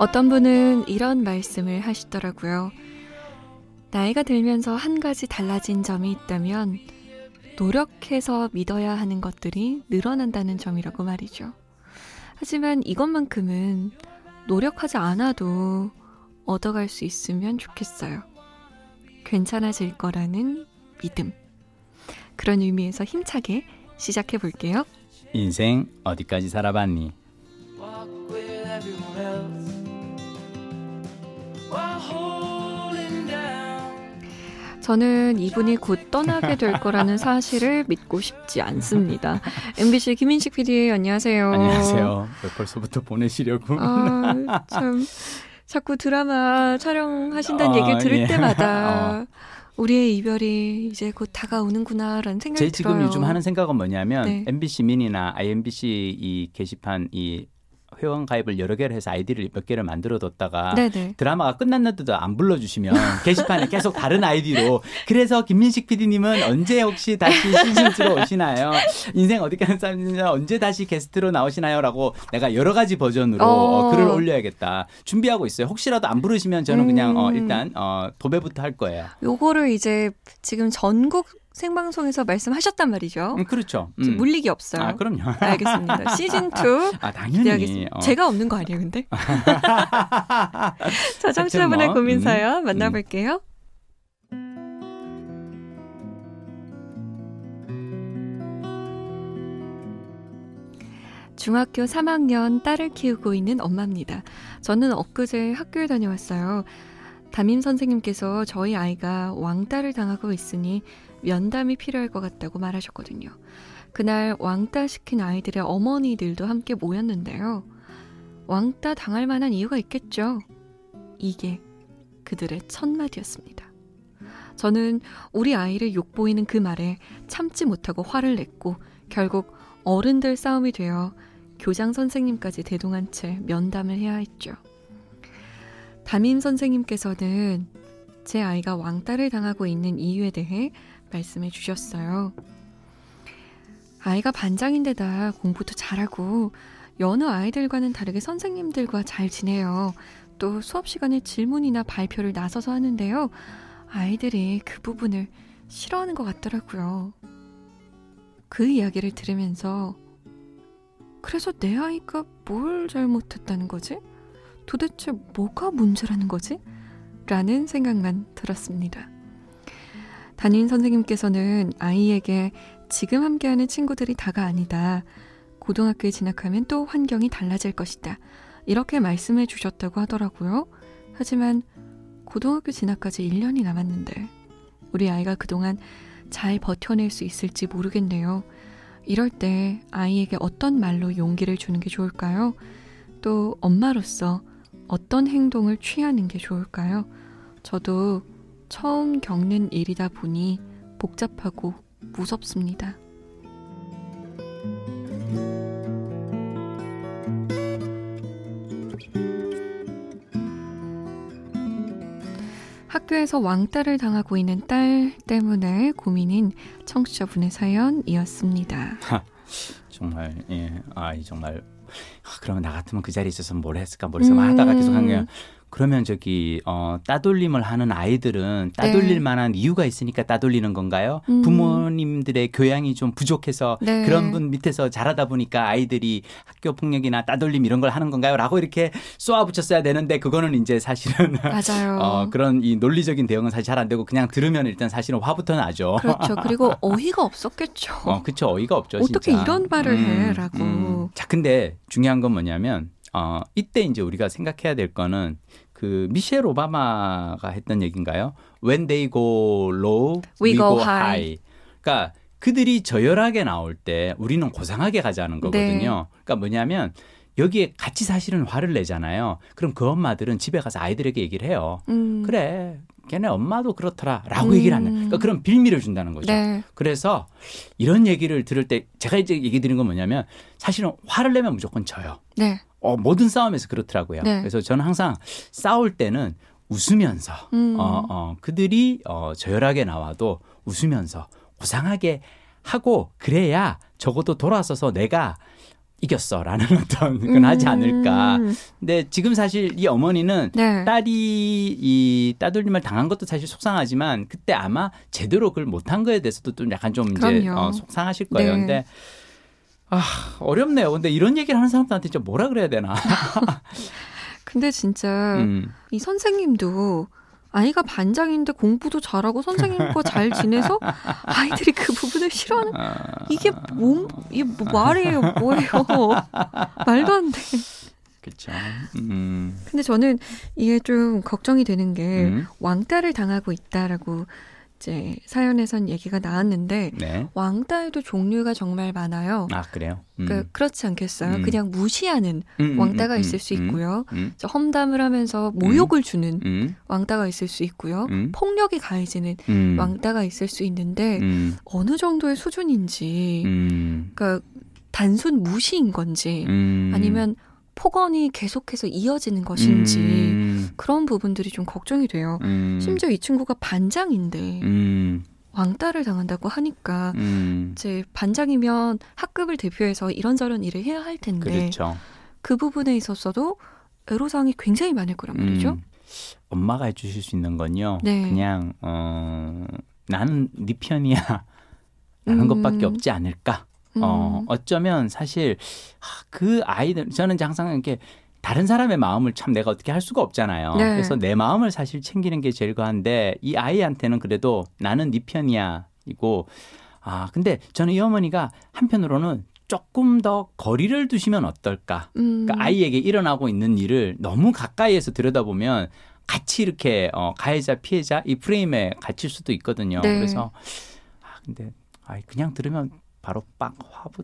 어떤 분은 이런 말씀을 하시더라고요. 나이가 들면서 한 가지 달라진 점이 있다면 노력해서 믿어야 하는 것들이 늘어난다는 점이라고 말이죠. 하지만 이것만큼은 노력하지 않아도 얻어갈 수 있으면 좋겠어요. 괜찮아질 거라는 믿음. 그런 의미에서 힘차게 시작해 볼게요. 인생 어디까지 살아봤니? 저는 이분이 곧 떠나게 될 거라는 사실을 믿고 싶지 않습니다. MBC 김인식 PD 안녕하세요. 안녕하세요. 벌써부터 보내시려고. 아, 참 자꾸 드라마 촬영하신다는 아, 얘기를 들을 예. 때마다 어. 우리의 이별이 이제 곧 다가오는구나라는 생각이 들어요. 제 지금 요즘 하는 생각은 뭐냐면 네. MBC 미니나 IMBC 이 게시판 이 회원 가입을 여러 개를 해서 아이디를 몇 개를 만들어 뒀다가 네네. 드라마가 끝났는데도 안 불러주시면 게시판에 계속 다른 아이디로 그래서 김민식 PD님은 언제 혹시 다시 시즌2로 오시나요? 인생 어디 가는 사람인지 언제 다시 게스트로 나오시나요?라고 내가 여러 가지 버전으로 어. 어, 글을 올려야겠다 준비하고 있어요. 혹시라도 안 부르시면 저는 그냥 어, 음. 일단 어, 도배부터 할 거예요. 요거를 이제 지금 전국 생방송에서 말씀하셨단 말이죠. 음, 그렇죠. 음. 물리기 없어요. 아, 그럼요. 알겠습니다. 시즌 2. 아, 당연히. 어. 제가 없는 거 아니에요, 근데? 자, 청취자분의 뭐, 고민 사연 음, 만나볼게요. 중학교 3학년 딸을 키우고 있는 엄마입니다. 저는 엊그제 학교에 다녀왔어요. 담임 선생님께서 저희 아이가 왕따를 당하고 있으니 면담이 필요할 것 같다고 말하셨거든요. 그날 왕따 시킨 아이들의 어머니들도 함께 모였는데요. 왕따 당할 만한 이유가 있겠죠. 이게 그들의 첫 마디였습니다. 저는 우리 아이를 욕보이는 그 말에 참지 못하고 화를 냈고 결국 어른들 싸움이 되어 교장 선생님까지 대동한 채 면담을 해야 했죠. 담임 선생님께서는 제 아이가 왕따를 당하고 있는 이유에 대해 말씀해 주셨어요. 아이가 반장인데다 공부도 잘하고 여느 아이들과는 다르게 선생님들과 잘 지내요. 또 수업 시간에 질문이나 발표를 나서서 하는데요. 아이들이 그 부분을 싫어하는 것 같더라고요. 그 이야기를 들으면서 그래서 내 아이가 뭘 잘못했다는 거지? 도대체 뭐가 문제라는 거지? 라는 생각만 들었습니다. 담임 선생님께서는 아이에게 지금 함께하는 친구들이 다가 아니다. 고등학교에 진학하면 또 환경이 달라질 것이다. 이렇게 말씀해 주셨다고 하더라고요. 하지만 고등학교 진학까지 1년이 남았는데 우리 아이가 그동안 잘 버텨낼 수 있을지 모르겠네요. 이럴 때 아이에게 어떤 말로 용기를 주는 게 좋을까요? 또 엄마로서 어떤 행동을 취하는 게 좋을까요? 저도 처음 겪는 일이다 보니 복잡하고 무섭습니다. 학교에서 왕따를 당하고 있는 딸 때문에 고민인 청취자분의 사연이었습니다. 정말 예, 아이 정말 아, 그러면 나 같으면 그 자리에 있어서 뭘 했을까 머릿속에 음. 하다가 계속 한 거예요. 그러면 저기 어 따돌림을 하는 아이들은 따돌릴 네. 만한 이유가 있으니까 따돌리는 건가요? 음. 부모님들의 교양이 좀 부족해서 네. 그런 분 밑에서 자라다 보니까 아이들이 학교 폭력이나 따돌림 이런 걸 하는 건가요?라고 이렇게 쏘아붙였어야 되는데 그거는 이제 사실은 맞아요. 어 그런 이 논리적인 대응은 사실 잘 안 되고 그냥 들으면 일단 사실은 화부터 나죠. 그렇죠. 그리고 어이가 없었겠죠. 어, 그렇죠. 어이가 없죠. 어떻게 진짜. 이런 말을 음, 해라고. 음. 자, 근데 중요한 건 뭐냐면 어, 이때 이제 우리가 생각해야 될 거는 그 미셸 오바마가 했던 얘기인가요? When they go low, we, we go, go high. high. 그러니까 그들이 저열하게 나올 때 우리는 고상하게 가자는 거거든요. 네. 그러니까 뭐냐면 여기에 같이 사실은 화를 내잖아요. 그럼 그 엄마들은 집에 가서 아이들에게 얘기를 해요. 음. 그래. 걔네 엄마도 그렇더라. 라고 음. 얘기를 하는. 그러니까 그런 빌미를 준다는 거죠. 네. 그래서 이런 얘기를 들을 때 제가 이제 얘기 드린 건 뭐냐면 사실은 화를 내면 무조건 져요. 네. 어, 모든 싸움에서 그렇더라고요. 네. 그래서 저는 항상 싸울 때는 웃으면서 음. 어, 어, 그들이 어, 저열하게 나와도 웃으면서 고상하게 하고 그래야 적어도 돌아서서 내가 이겼어라는 어떤 건 음. 하지 않을까. 근데 지금 사실 이 어머니는 네. 딸이 이 따돌림을 당한 것도 사실 속상하지만 그때 아마 제대로 그걸 못한 거에 대해서도 좀 약간 좀 이제 어, 속상하실 거예요. 네. 근데 아 어렵네요. 근데 이런 얘기를 하는 사람들한테 진짜 뭐라 그래야 되나. 근데 진짜 음. 이 선생님도 아이가 반장인데 공부도 잘하고 선생님과 잘 지내서 아이들이 그 부분을 싫어하는 이게 몸 이게 뭐 말이에요 뭐예요 말도 안 돼. 그렇죠. 음. 근데 저는 이게 좀 걱정이 되는 게 음. 왕따를 당하고 있다라고 이제 사연에선 얘기가 나왔는데 네. 왕따에도 종류가 정말 많아요. 아 그래요? 음. 그 그렇지 않겠어요? 음. 그냥 무시하는 음, 음 왕따가 음, 있을 수 음, 있고요. 험담을 하면서 모욕을 주는 왕따가 있을 수 있고요. 폭력이 가해지는 왕따가 있을 수 있는데 어느 정도의 수준인지, 그러니까 단순 무시인 건지 아니면 폭언이 계속해서 이어지는 것인지 음. 그런 부분들이 좀 걱정이 돼요. 음. 심지어 이 친구가 반장인데 음. 왕따를 당한다고 하니까 음. 이제 반장이면 학급을 대표해서 이런저런 일을 해야 할 텐데 그렇죠. 그 부분에 있어서도 애로사항이 굉장히 많을 거란 말이죠. 음. 엄마가 해주실 수 있는 건요. 네. 그냥 어, 나는 네 편이야. 라는 음. 것밖에 없지 않을까. 어, 음. 어쩌면 사실 그 아이들 저는 항상 이렇게 다른 사람의 마음을 참 내가 어떻게 할 수가 없잖아요. 네. 그래서 내 마음을 사실 챙기는 게 제일 과한데 이 아이한테는 그래도 나는 네 편이야 이고 아 근데 저는 이 어머니가 한편으로는 조금 더 거리를 두시면 어떨까? 음. 그러니까 아이에게 일어나고 있는 일을 너무 가까이에서 들여다보면 같이 이렇게 어, 가해자 피해자 이 프레임에 갇힐 수도 있거든요. 네. 그래서 아 근데 아 그냥 들으면 바로 빡 화부